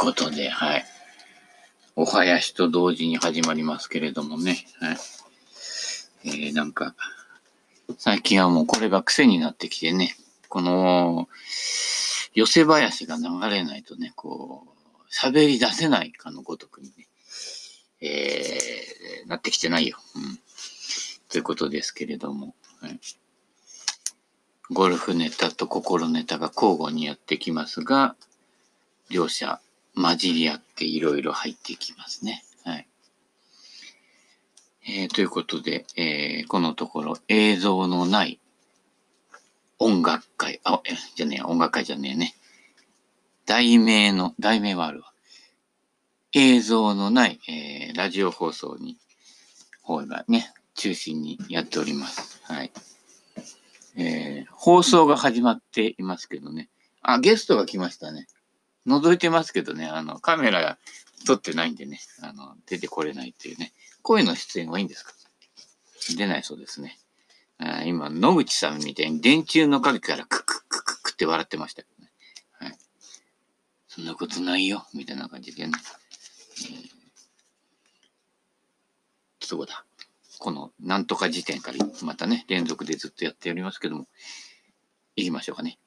ことで、はい。お囃子と同時に始まりますけれどもね。はい。えー、なんか、最近はもうこれが癖になってきてね、この、寄せ囃子が流れないとね、こう、喋り出せないかのごとくにね、えー、なってきてないよ。うん。ということですけれども、はい。ゴルフネタと心ネタが交互にやってきますが、両者混じり合っていろいろ入ってきますね。はい。えー、ということで、えー、このところ映像のない音楽会、あ、じゃねえ、音楽会じゃねえね。題名の、題名はあるわ。映像のない、えー、ラジオ放送に、方がね、中心にやっております。はい。えー、放送が始まっていますけどね。あ、ゲストが来ましたね。覗いてますけどね、あの、カメラ撮ってないんでね、あの、出てこれないっていうね。声の出演はいいんですか？出ないそうですね。あ今、野口さんみたいに電柱の影からクククククって笑ってましたけどね。はい。そんなことないよ、みたいな感じでね。えー、そうだ。この、なんとか時点からまたね、連続でずっとやっておりますけども、行きましょうかね。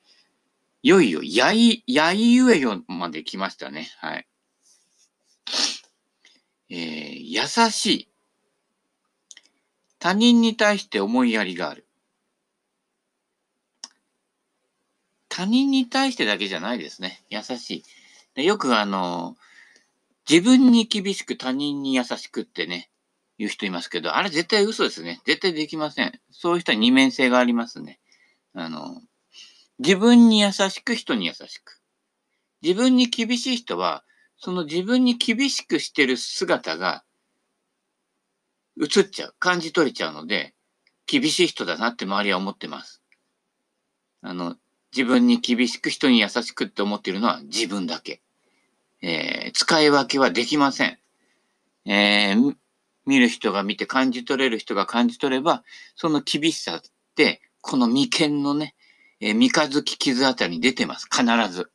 いよいよ、やい、やいうえよまで来ましたね。はい。えー、優しい。他人に対して思いやりがある。他人に対してだけじゃないですね。優しい。でよくあの、自分に厳しく他人に優しくってね、言う人いますけど、あれ絶対嘘ですね。絶対できません。そういう人は二面性がありますね。あの、自分に優しく人に優しく。自分に厳しい人は、その自分に厳しくしてる姿が映っちゃう。感じ取れちゃうので、厳しい人だなって周りは思ってます。あの、自分に厳しく人に優しくって思っているのは自分だけ。えー、使い分けはできません。えー、見る人が見て感じ取れる人が感じ取れば、その厳しさって、この眉間のね、え、三日月傷あたりに出てます。必ず。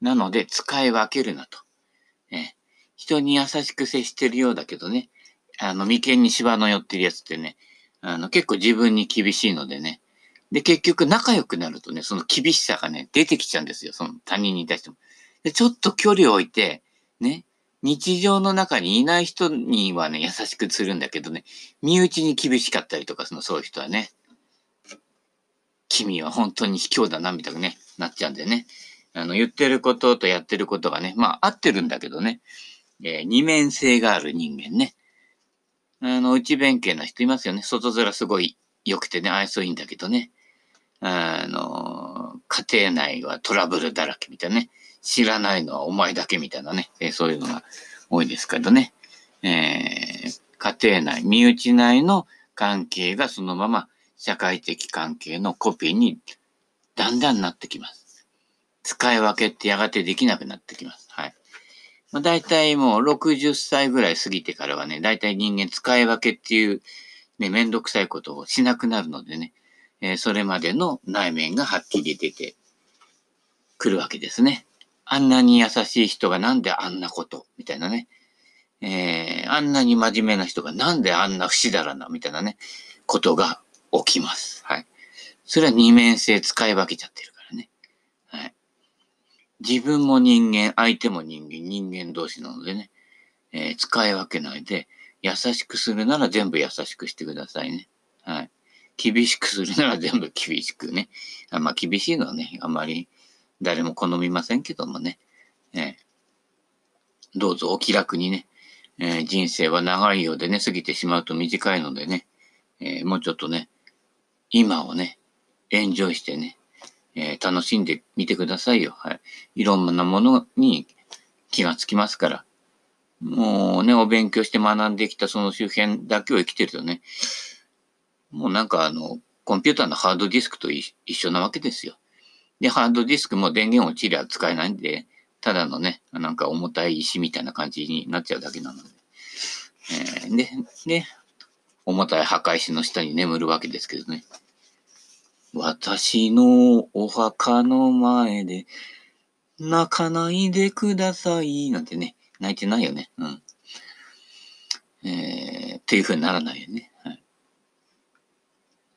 なので、使い分けるなと。え、人に優しく接してるようだけどね、あの、眉間に芝の寄ってるやつってね、あの、結構自分に厳しいのでね。で、結局仲良くなるとね、その厳しさがね、出てきちゃうんですよ。その他人に対しても。で、ちょっと距離を置いて、ね、日常の中にいない人にはね、優しくするんだけどね、身内に厳しかったりとか、その、そういう人はね、君は本当に卑怯だな、みたいなね、なっちゃうんでね。あの、言ってることとやってることがね、まあ、合ってるんだけどね、えー、二面性がある人間ね。あの、内弁慶な人いますよね。外面すごい良くてね、愛想いいんだけどね。あの、家庭内はトラブルだらけみたいなね。知らないのはお前だけみたいなね。えー、そういうのが多いですけどね。えー、家庭内、身内内の関係がそのまま社会的関係のコピーにだんだんなってきます。使い分けってやがてできなくなってきます。はい。まあ、大体もう60歳ぐらい過ぎてからはね、大体人間使い分けっていうね、めんどくさいことをしなくなるのでね、えー、それまでの内面がはっきり出てくるわけですね。あんなに優しい人がなんであんなこと、みたいなね。えー、あんなに真面目な人がなんであんな不死だらな、みたいなね、ことが起きます。はい。それは二面性使い分けちゃってるからね。はい。自分も人間、相手も人間、人間同士なのでね、えー、使い分けないで、優しくするなら全部優しくしてくださいね。はい。厳しくするなら全部厳しくね。あまあ、厳しいのはね、あんまり誰も好みませんけどもね。えー、どうぞお気楽にね、えー、人生は長いようでね、過ぎてしまうと短いのでね、えー、もうちょっとね、今をね、エンジョイしてね、えー、楽しんでみてくださいよ。はい。いろんなものに気がつきますから。もうね、お勉強して学んできたその周辺だけを生きてるとね、もうなんかあの、コンピューターのハードディスクと一緒なわけですよ。で、ハードディスクも電源落ちりゃ使えないんで、ただのね、なんか重たい石みたいな感じになっちゃうだけなので。えー、で、で、重たい墓石の下に眠るわけですけどね。私のお墓の前で泣かないでください。なんてね、泣いてないよね。うん。えー、っていう風にならないよね。はい。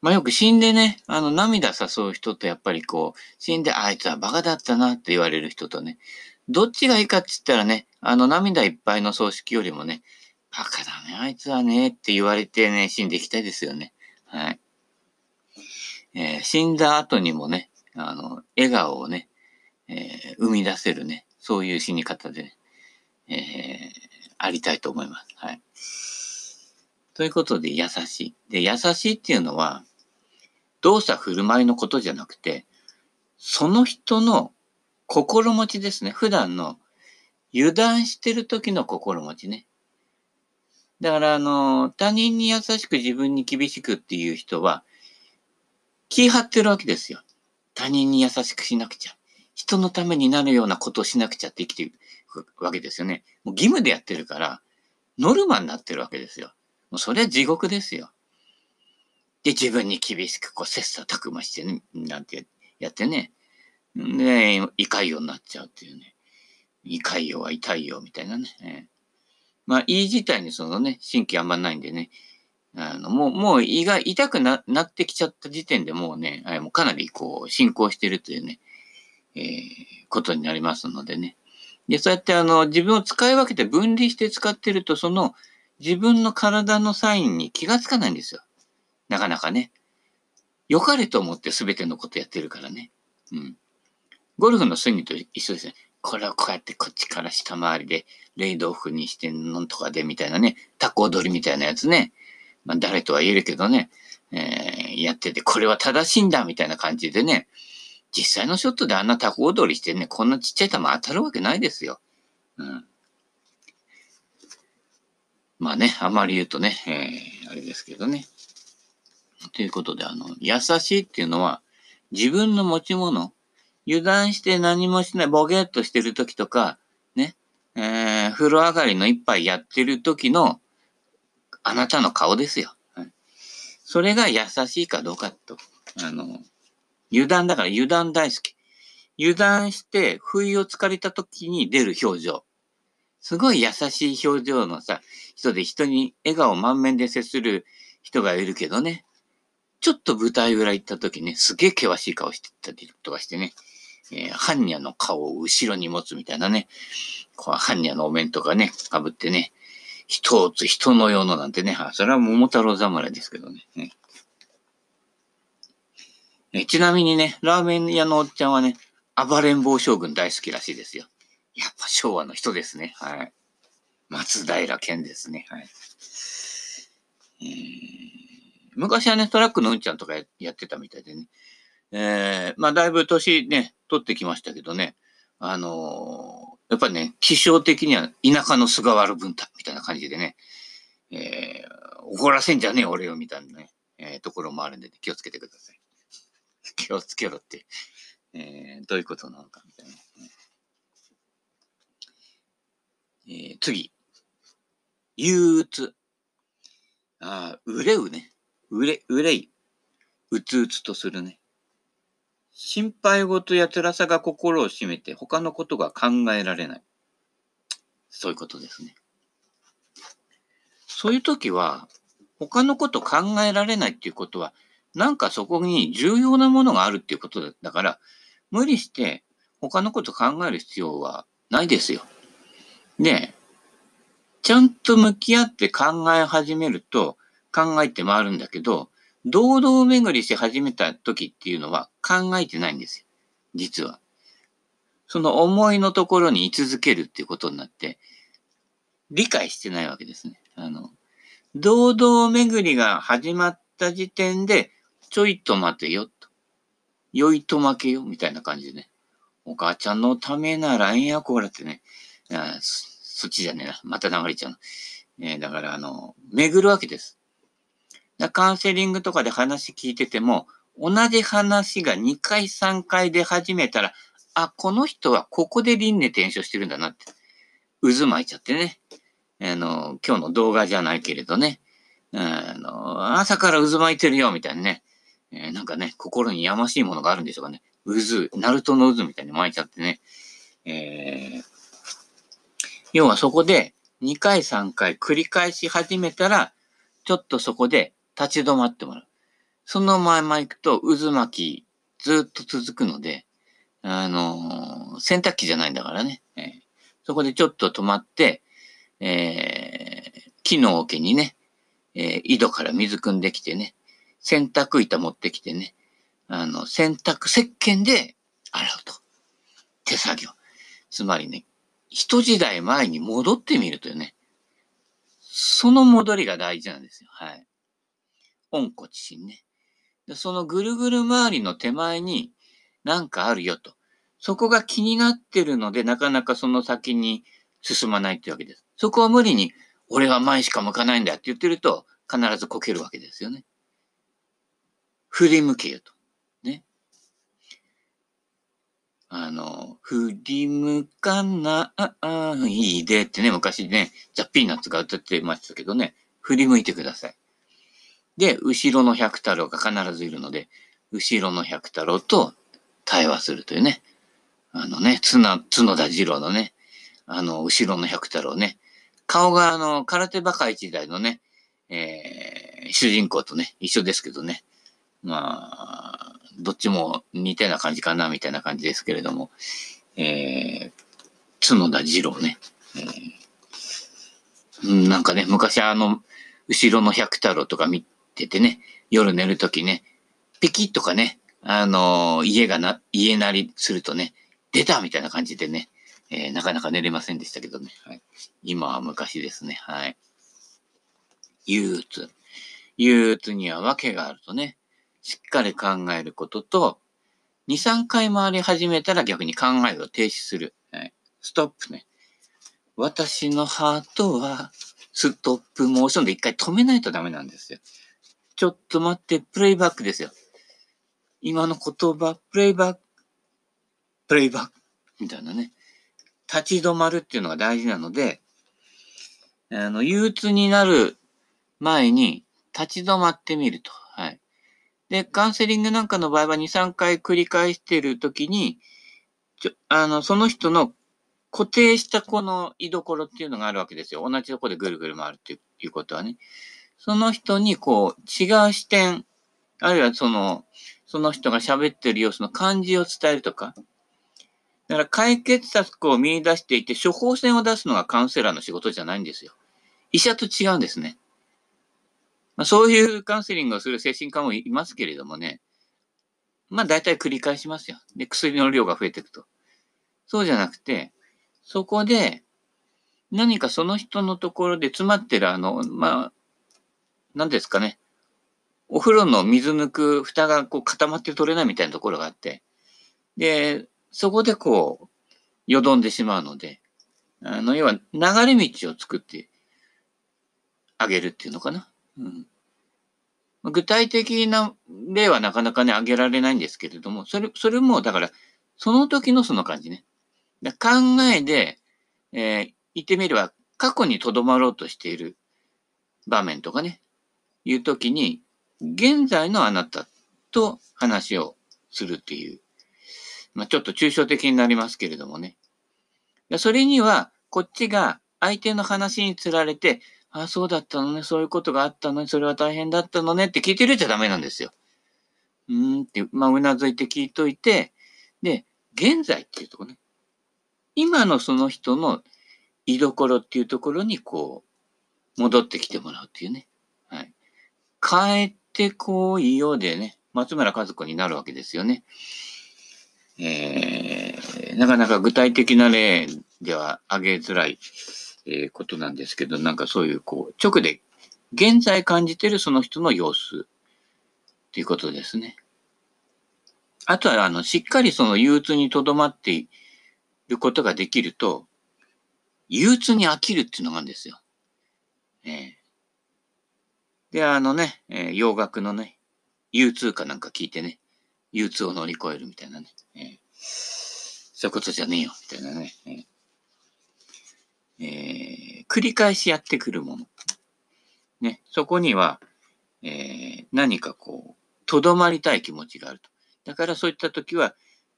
まあよく死んでね、あの涙誘う人とやっぱりこう、死んであいつはバカだったなって言われる人とね、どっちがいいかって言ったらね、あの涙いっぱいの葬式よりもね、バカだね、あいつはね、って言われてね、死んでいきたいですよね。はい。えー、死んだ後にもね、あの、笑顔をね、えー、生み出せるね、そういう死に方で、えー、ありたいと思います。はい。ということで、優しい。で、優しいっていうのは、動作振る舞いのことじゃなくて、その人の心持ちですね。普段の油断してる時の心持ちね。だから、あの、他人に優しく自分に厳しくっていう人は、気張ってるわけですよ。他人に優しくしなくちゃ。人のためになるようなことをしなくちゃって生きていくわけですよね。もう義務でやってるから、ノルマになってるわけですよ。もうそれは地獄ですよ。で、自分に厳しくこう切磋琢磨してね、なんてやってね。で、胃潰瘍になっちゃうっていうね。胃潰瘍は痛いよ、みたいなね。まあ、胃自体にそのね、神経あんまないんでね、あの、もう、もう胃が痛くななってきちゃった時点でもうね、もうかなりこう、進行してるというね、えー、ことになりますのでね。で、そうやってあの、自分を使い分けて分離して使ってると、その自分の体のサインに気がつかないんですよ。なかなかね。良かれと思って全てのことやってるからね。うん。ゴルフのスイングと一緒ですね。これをこうやってこっちから下回りで、レイドオフにしてなんとかでみたいなね、タコ踊りみたいなやつね。まあ誰とは言えるけどね、えー、やってて、これは正しいんだみたいな感じでね、実際のショットであんなタコ踊りしてね、こんなちっちゃい球当たるわけないですよ。うん。まあね、あまり言うとね、えー、あれですけどね。ということで、あの、優しいっていうのは、自分の持ち物、油断して何もしない、ボケっとしてる時とか、ね、えー、風呂上がりの一杯やってる時の、あなたの顔ですよ。それが優しいかどうかと。あの、油断だから油断大好き。油断して、不意をつかれた時に出る表情。すごい優しい表情のさ、人で人に笑顔満面で接する人がいるけどね。ちょっと舞台裏行った時ね、すげえ険しい顔してたりとかしてね。えー、般若の顔を後ろに持つみたいなね。こう般若のお面とかね、被ってね。一つ人のようのなんてね、それは桃太郎侍ですけどね。ねちなみにね、ラーメン屋のおっちゃんはね、暴れん坊将軍大好きらしいですよ。やっぱ昭和の人ですね。はい。松平健ですね。はい。えー、昔はね、トラックのうんちゃんとかやってたみたいでね。えー、まあ、だいぶ年ね、取ってきましたけどね。あのー、やっぱりね、気象的には田舎の菅原文太みたいな感じでね、えー、怒らせんじゃねえ俺よみたいなね、えー、ところもあるんで、ね、気をつけてください。気をつけろって、えー、どういうことなのかみたいな。えー、次。憂鬱。ああ、うれうね。うれ、うれい。うつうつとするね。心配事や辛さが心を占めて他のことが考えられない。そういうことですね。そういう時は、他のこと考えられないっていうことは、なんかそこに重要なものがあるっていうことだから、無理して他のこと考える必要はないですよ。で、ちゃんと向き合って考え始めると考えて回るんだけど、堂々巡りし始めた時っていうのは考えてないんですよ。実は。その思いのところに居続けるっていうことになって、理解してないわけですね。あの、堂々巡りが始まった時点で、ちょいと待てよ、と。良いと負けよ、みたいな感じでね。お母ちゃんのためならんやこらってね。あそっちじゃねえな。また流れちゃうのえー、だから、あの、巡るわけです。カウンセリングとかで話聞いてても、同じ話が2回3回出始めたら、あ、この人はここで輪廻転生してるんだなって。渦巻いちゃってね。あの、今日の動画じゃないけれどね。あの、朝から渦巻いてるよ、みたいなね。えー、なんかね、心にやましいものがあるんでしょうかね。渦、ナルトの渦みたいに巻いちゃってね。えー、要はそこで2回3回繰り返し始めたら、ちょっとそこで立ち止まってもらう。そのまま行くと渦巻きずっと続くので、あのー、洗濯機じゃないんだからね。えー、そこでちょっと止まって、えー、木の桶にね、えー、井戸から水汲んできてね、洗濯板持ってきてね、あの、洗濯石鹸で洗うと。手作業。つまりね、一時代前に戻ってみるというね、その戻りが大事なんですよ。はい。温故知新ね。でそのぐるぐる周りの手前になんかあるよと。そこが気になってるので、なかなかその先に進まないってわけです。そこは無理に、俺は前しか向かないんだって言ってると、必ずこけるわけですよね。振り向けよと。ね。あの、振り向かないでってね、昔ね、ジャッピーナッツが歌ってましたけどね、振り向いてください。で、後ろの百太郎が必ずいるので、後ろの百太郎と対話するというね。あのね、角、角田二郎のね、あの、後ろの百太郎ね。顔があの、空手バカ一代のね、えー、主人公とね、一緒ですけどね。まあ、どっちも似たような感じかな、みたいな感じですけれども、えー、角田二郎ね。えー、なんかね、昔あの、後ろの百太郎とか見ててね、夜寝るときね、ピキッとかね、あのー、家がな、家なりするとね、出たみたいな感じでね、えー、なかなか寝れませんでしたけどね。はい、今は昔ですね。はい。憂鬱。憂鬱には訳があるとね、しっかり考えることと、2、3回回り始めたら逆に考えを停止する。はい、ストップね。私のハートは、ストップモーションで一回止めないとダメなんですよ。ちょっと待って、プレイバックですよ。今の言葉、プレイバック、プレイバック、みたいなね。立ち止まるっていうのが大事なので、あの、憂鬱になる前に立ち止まってみると。はい。で、カウンセリングなんかの場合は2、3回繰り返しているときに、ちょ、あの、その人の固定したこの居所っていうのがあるわけですよ。同じとこでぐるぐる回るっていうことはね。その人にこう違う視点、あるいはその、その人が喋ってる様子の感じを伝えるとか。だから解決策を見出していて処方箋を出すのがカウンセラーの仕事じゃないんですよ。医者と違うんですね。まあ、そういうカウンセリングをする精神科もいますけれどもね。まあ大体繰り返しますよ。で、薬の量が増えていくと。そうじゃなくて、そこで、何かその人のところで詰まってるあの、まあ、何ですかね。お風呂の水抜く蓋がこう固まって取れないみたいなところがあって、で、そこでこう、よどんでしまうので、あの、要は流れ道を作ってあげるっていうのかな。うん。具体的な例はなかなかね、挙げられないんですけれども、それ、それも、だから、その時のその感じね。考えで、えー、言ってみれば、過去にとどまろうとしている場面とかね、いうときに、現在のあなたと話をするっていう、まあ、ちょっと抽象的になりますけれどもね。それには、こっちが相手の話につられて、ああ、そうだったのね、そういうことがあったのね、それは大変だったのねって聞いてるじゃダメなんですよ。うーんって、まあ、うなずいて聞いといて、で、現在っていうとこね。今のその人の居所っていうところにこう、戻ってきてもらうっていうね。はい。帰ってこいよでね、松村和子になるわけですよね。えー、なかなか具体的な例では挙げづらいえー、ことなんですけど、なんかそういう、こう、直で、現在感じてるその人の様子っていうことですね。あとは、あの、しっかりその憂鬱にとどまっていることができると、憂鬱に飽きるっていうのがあるんですよ。えー、で、あのね、えー、洋楽のね、憂鬱歌なんか聞いてね、憂鬱を乗り越えるみたいなね、えー、そういうことじゃねえよ、みたいなね、えーえー、繰り返しやってくるもの。ね、そこには、えー、何かこう、とどまりたい気持ちがあると。だからそういった時は、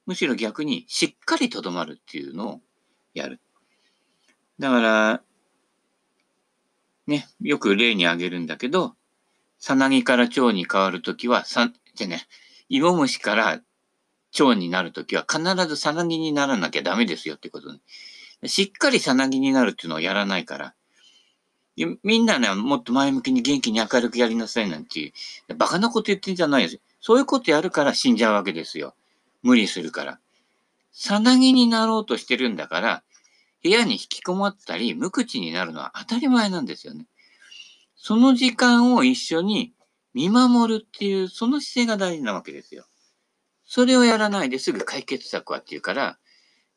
むしろ逆にしっかりとどまるっていうのをやる。だから、ね、よく例に挙げるんだけど、さなぎから蝶に変わるときは、さ、じゃね、芋虫から蝶になるときは必ずさなぎにならなきゃダメですよってことね。しっかりさなぎになるっていうのをやらないから。みんなね、もっと前向きに元気に明るくやりなさいなんていう、バカなこと言ってんじゃないですよ。そういうことやるから死んじゃうわけですよ。無理するから。さなぎになろうとしてるんだから、部屋に引きこもったり、無口になるのは当たり前なんですよね。その時間を一緒に見守るっていう、その姿勢が大事なわけですよ。それをやらないですぐ解決策はっていうから、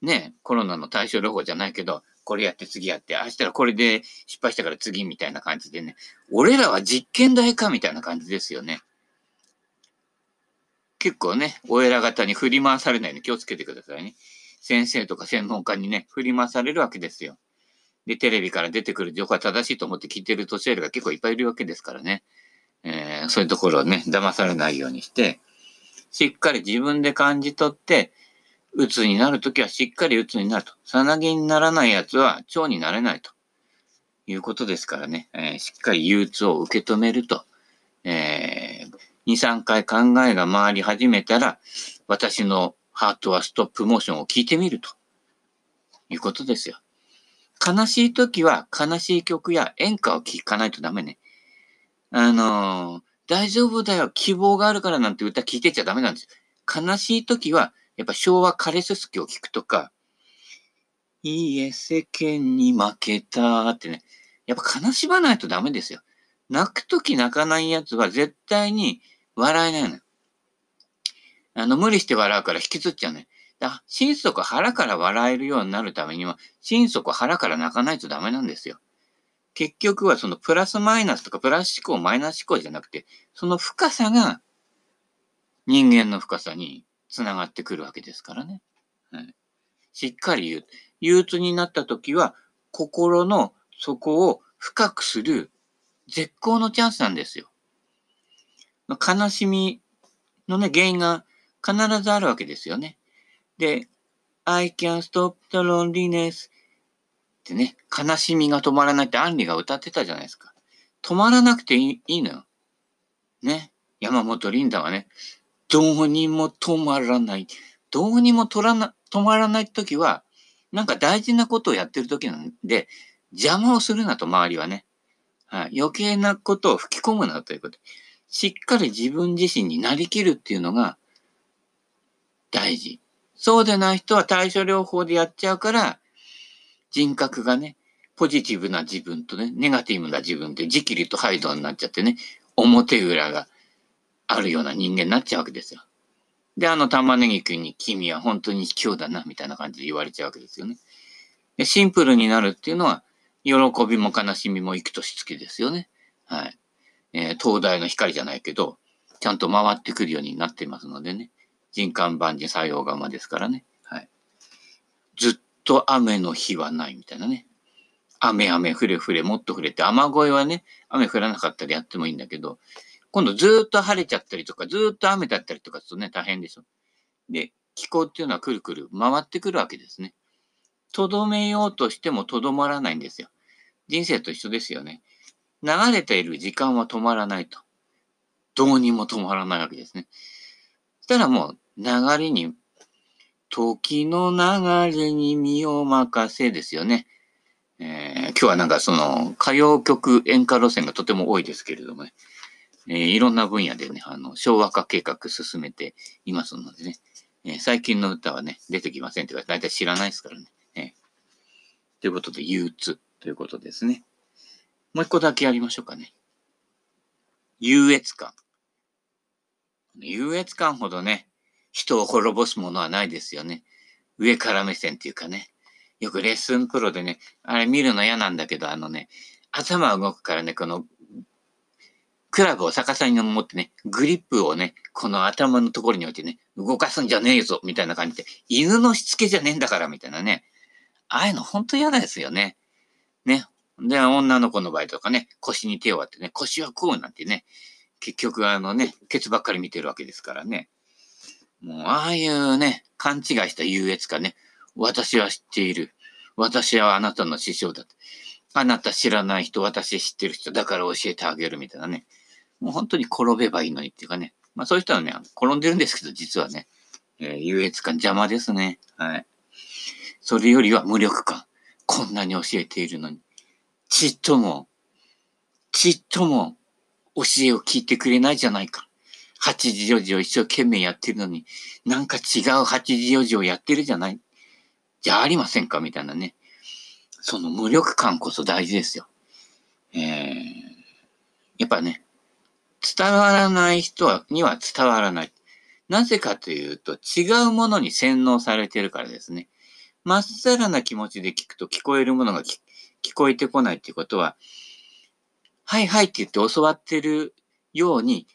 ね、コロナの対処療法じゃないけど、これやって次やって、あしたらこれで失敗したから次みたいな感じでね、俺らは実験台かみたいな感じですよね。結構ね、お偉方に振り回されないように気をつけてくださいね。先生とか専門家にね、振り回されるわけですよ。で、テレビから出てくる情報は正しいと思って聞いてる年寄りが結構いっぱいいるわけですからね。えー、そういうところをね、騙されないようにして、しっかり自分で感じ取って、鬱になるときはしっかり鬱になると。さなぎにならないやつは腸になれないということですからね、えー、しっかり憂鬱を受け止めると。えー、2、3回考えが回り始めたら、私のハートはストップモーションを聞いてみるということですよ。悲しい時は悲しい曲や演歌を聴かないとダメね。あのー、大丈夫だよ、希望があるからなんて歌聴いてちゃダメなんですよ。悲しい時は、やっぱ昭和枯れすすきを聴くとか、いいえ、世間に負けたってね。やっぱ悲しまないとダメですよ。泣くとき泣かないやつは絶対に笑えないのよ。あの、無理して笑うから引きずっちゃうね。だ心底腹から笑えるようになるためには、心底腹から泣かないとダメなんですよ。結局はそのプラスマイナスとかプラス思考、マイナス思考じゃなくて、その深さが人間の深さにつながってくるわけですからね。はい、しっかり言う。憂鬱になった時は、心の底を深くする絶好のチャンスなんですよ。悲しみのね、原因が必ずあるわけですよね。で、I can stop the loneliness ってね、悲しみが止まらないってアンリが歌ってたじゃないですか。止まらなくていいのよ。ね。山本リンダはね、どうにも止まらない。どうにも止らな止まらない時は、なんか大事なことをやってる時なんで、邪魔をするなと周りはね。はい、余計なことを吹き込むなということ。しっかり自分自身になりきるっていうのが大事。そうでない人は対処療法でやっちゃうから、人格がね、ポジティブな自分とね、ネガティブな自分で、ジキリとハイドになっちゃってね、表裏があるような人間になっちゃうわけですよ。で、あの玉ねぎくんに君は本当に卑怯だな、みたいな感じで言われちゃうわけですよね。でシンプルになるっていうのは、喜びも悲しみも生くとしつけですよね。はい。えー、東大の光じゃないけど、ちゃんと回ってくるようになっていますのでね。人間万事作用釜ですからね。はい。ずっと雨の日はないみたいなね。雨雨降れ降れもっと降れて雨声はね、雨降らなかったらやってもいいんだけど、今度ずっと晴れちゃったりとか、ずっと雨だったりとかするとね、大変でしょ。で、気候っていうのはくるくる回ってくるわけですね。とどめようとしてもとどまらないんですよ。人生と一緒ですよね。流れている時間は止まらないと。どうにも止まらないわけですね。したらもう流れに、時の流れに身を任せですよね。えー、今日はなんかその歌謡曲演歌路線がとても多いですけれどもね。えー、いろんな分野でね、あの、昭和化計画進めていますのでね。えー、最近の歌はね、出てきませんって言われて、大体知らないですからね。えー、ということで、憂鬱。ということですね。もう一個だけやりましょうかね。優越感。優越感ほどね、人を滅ぼすものはないですよね。上から目線っていうかね。よくレッスンプロでね、あれ見るの嫌なんだけど、あのね、頭動くからね、この、クラブを逆さに持ってね、グリップをね、この頭のところに置いてね、動かすんじゃねえぞ、みたいな感じで、犬のしつけじゃねえんだから、みたいなね。ああいうのほんと嫌ですよね。ね。で、女の子の場合とかね、腰に手を当てね、腰はこうなんてね、結局あのね、ケツばっかり見てるわけですからね。もう、ああいうね、勘違いした優越感ね。私は知っている。私はあなたの師匠だ。あなた知らない人、私知ってる人だから教えてあげるみたいなね。もう本当に転べばいいのにっていうかね。まあそういう人はね、転んでるんですけど、実はね、えー、優越感邪魔ですね。はい。それよりは無力感。こんなに教えているのに。ちっとも、ちっとも教えを聞いてくれないじゃないか。八時四時を一生懸命やってるのに、なんか違う八時四時をやってるじゃない？じゃありませんか？みたいなね。その無力感こそ大事ですよ。えー、やっぱね、伝わらない人には伝わらない。なぜかというと、違うものに洗脳されてるからですね。まっさらな気持ちで聞くと聞こえるものが聞こえてこないっていうことは、はいはいって言って教わってるように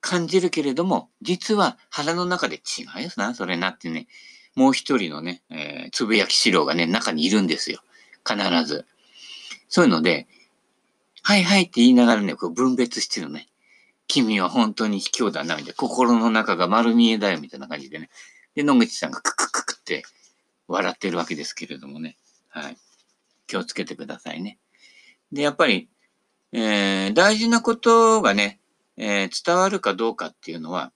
感じるけれども、実は腹の中で違うよな、それなってね、もう一人のね、えー、つぶやき資料がね、中にいるんですよ。必ず。そういうので、はいはいって言いながらね、こう分別してるね。君は本当に卑怯だな、みたいな。心の中が丸見えだよ、みたいな感じでね。で、野口さんがククククって笑ってるわけですけれどもね。はい。気をつけてくださいね。で、やっぱり、えー、大事なことがね、えー、伝わるかどうかっていうのは、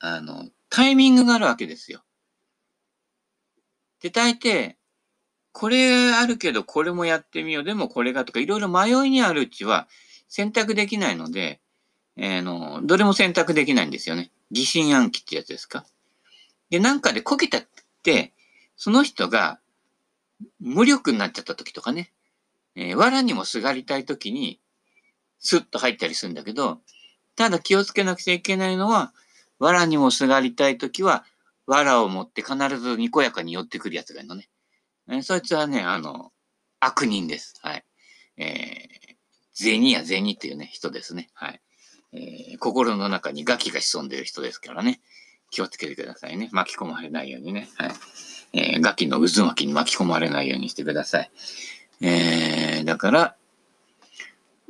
あの、タイミングがあるわけですよ。で、大抵、これあるけどこれもやってみよう。でもこれがとか、いろいろ迷いにあるうちは選択できないので、えー、の、どれも選択できないんですよね。疑心暗鬼ってやつですか。で、なんかでこけたって、その人が無力になっちゃった時とかね、えー、藁にもすがりたい時に、スッと入ったりするんだけど、ただ気をつけなくちゃいけないのは、藁にもすがりたい時は、藁を持って必ずにこやかに寄ってくるやつがいるのね。え、そいつはね、あの、悪人です。はい。えー、銭や銭っていうね、人ですね。はい。えー、心の中にガキが潜んでる人ですからね。気をつけてくださいね。巻き込まれないようにね。はい。えー、ガキの渦巻きに巻き込まれないようにしてください。えー、だから、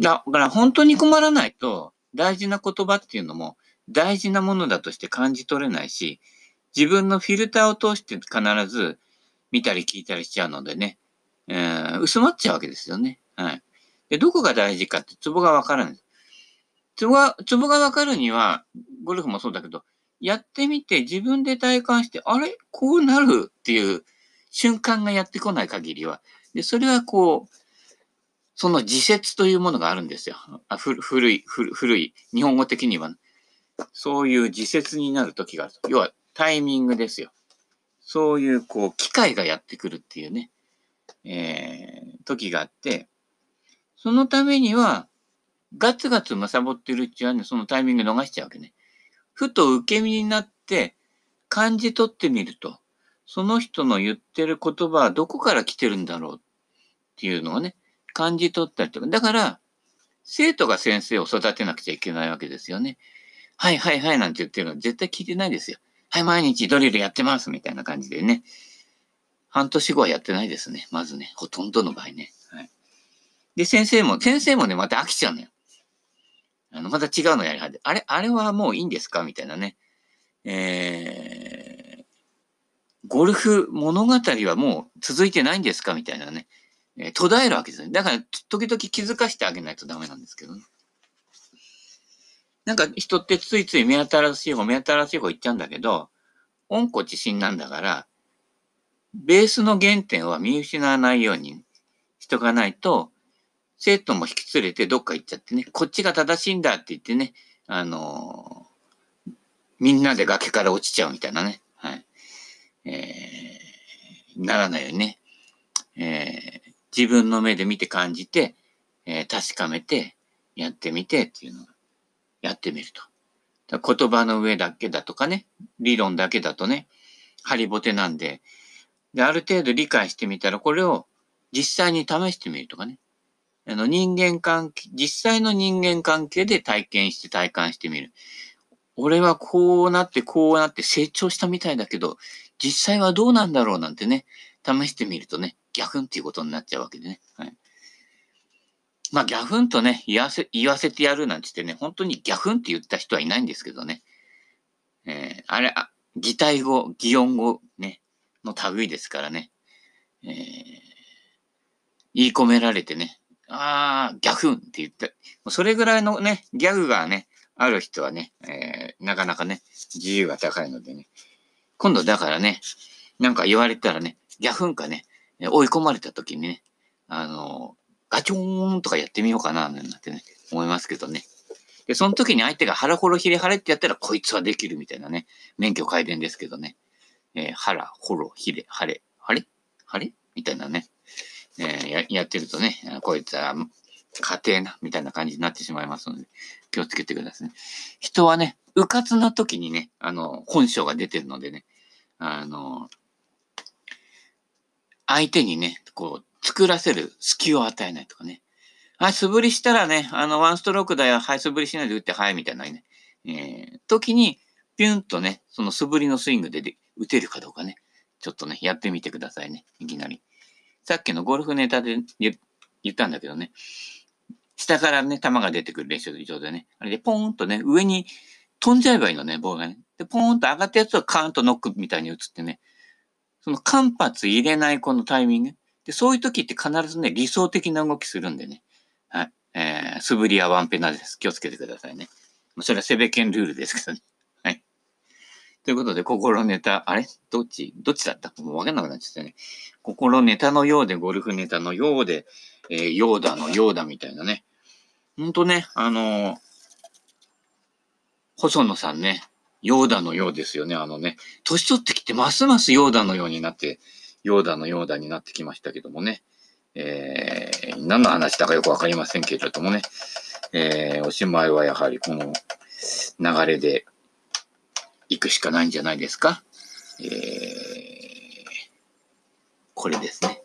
だから本当に困らないと、大事な言葉っていうのも大事なものだとして感じ取れないし、自分のフィルターを通して必ず見たり聞いたりしちゃうのでね、えー、薄まっちゃうわけですよね。はい。で、どこが大事かってツボがわからない。ツボが、ツボがわかるには、ゴルフもそうだけど、やってみて自分で体感して、あれ？こうなるっていう瞬間がやってこない限りは、で、それはこう、その自説というものがあるんですよ。あ古い古、い、日本語的には、そういう自説になる時がある。要はタイミングですよ。そういう、こう、機会がやってくるっていうね、えー、時があって、そのためには、ガツガツむさぼってるうちはね、そのタイミング逃しちゃうわけね。ふと受け身になって感じ取ってみると、その人の言ってる言葉はどこから来てるんだろうっていうのをね、感じ取ったりとか。だから、生徒が先生を育てなくちゃいけないわけですよね。はいはいはいなんて言ってるのは絶対聞いてないですよ。はい、毎日ドリルやってますみたいな感じでね。半年後はやってないですね。まずね。ほとんどの場合ね。はい。で、先生も、先生もね、また飽きちゃうのよ。あの、また違うのやりはって、あれ、あれはもういいんですかみたいなね。えー、ゴルフ物語はもう続いてないんですかみたいなね。えー、途絶えるわけですね。だから、時々気づかしてあげないとダメなんですけどね。なんか人ってついつい目新しい方、目新しい方言っちゃうんだけど、温故知新なんだから、ベースの原点は見失わないようにしとかないと、生徒も引き連れてどっか行っちゃってね、こっちが正しいんだって言ってね、あのー、みんなで崖から落ちちゃうみたいなね、はい。えー、ならないようにね、えー、自分の目で見て感じて、えー、確かめて、やってみてっていうのをやってみると。言葉の上だけだとかね、理論だけだとね、ハリボテなんで、で、ある程度理解してみたら、これを実際に試してみるとかね。あの、人間関係、実際の人間関係で体験して体感してみる。俺はこうなってこうなって成長したみたいだけど、実際はどうなんだろうなんてね、試してみるとね、逆っていうことになっちゃうわけでね。はい。まあ、ギャフンとね、言わせ、言わせてやるなんて言ってね、本当にギャフンって言った人はいないんですけどね。えー、あれ、あ、擬態語、擬音語、ね、の類ですからね。えー、言い込められてね、あー、ギャフンって言った。それぐらいのね、ギャグがね、ある人はね、えー、なかなかね、自由が高いのでね。今度だからね、なんか言われたらね、ギャフンかね、追い込まれた時にね、あのガチョーンとかやってみようかな、なんてね、思いますけどね。で、その時に相手が腹ほろひれはれってやったら、こいつはできるみたいなね、免許改伝ですけどね。えー、腹、ほろ、ひれ、はれ、はれ？はれ？みたいなね。えー、や、やってるとね、こいつは、家庭な、みたいな感じになってしまいますので、気をつけてくださいね。人はね、うかつな時にね、あの、本性が出てるのでね、あの、相手にね、こう、作らせる隙を与えないとかね。はい、素振りしたらね、あの、ワンストロークだよ。はい、素振りしないで打って、はい、みたいなね。えー、時に、ピュンとね、その素振りのスイングで打てるかどうかね。ちょっとね、やってみてくださいね。いきなり。さっきのゴルフネタで言ったんだけどね。下からね、球が出てくる練習場でね。あれでポーンとね、上に飛んじゃえばいいのね、ボールがね。で、ポーンと上がったやつをカーンとノックみたいに打つってね。その間髪入れないこのタイミング。で、そういう時って必ずね、理想的な動きするんでね。はい。えー、素振りはワンペナです。気をつけてくださいね。それはセベケンルールですけどね。はい。ということで、心ネタ、あれ？どっち？どっちだった？もうわかんなくなっちゃったね。心ネタのようで、ゴルフネタのようで、えー、ヨーダのようだみたいなね。ほんとね、あのー、細野さんね、ヨーダのようですよね。あのね、年取ってきてますますヨーダのようになって、ヨーダのヨーダになってきましたけどもね。えー、何の話だかよくわかりませんけれどもね。えー、おしまいはやはりこの流れで行くしかないんじゃないですか。えー、これですね。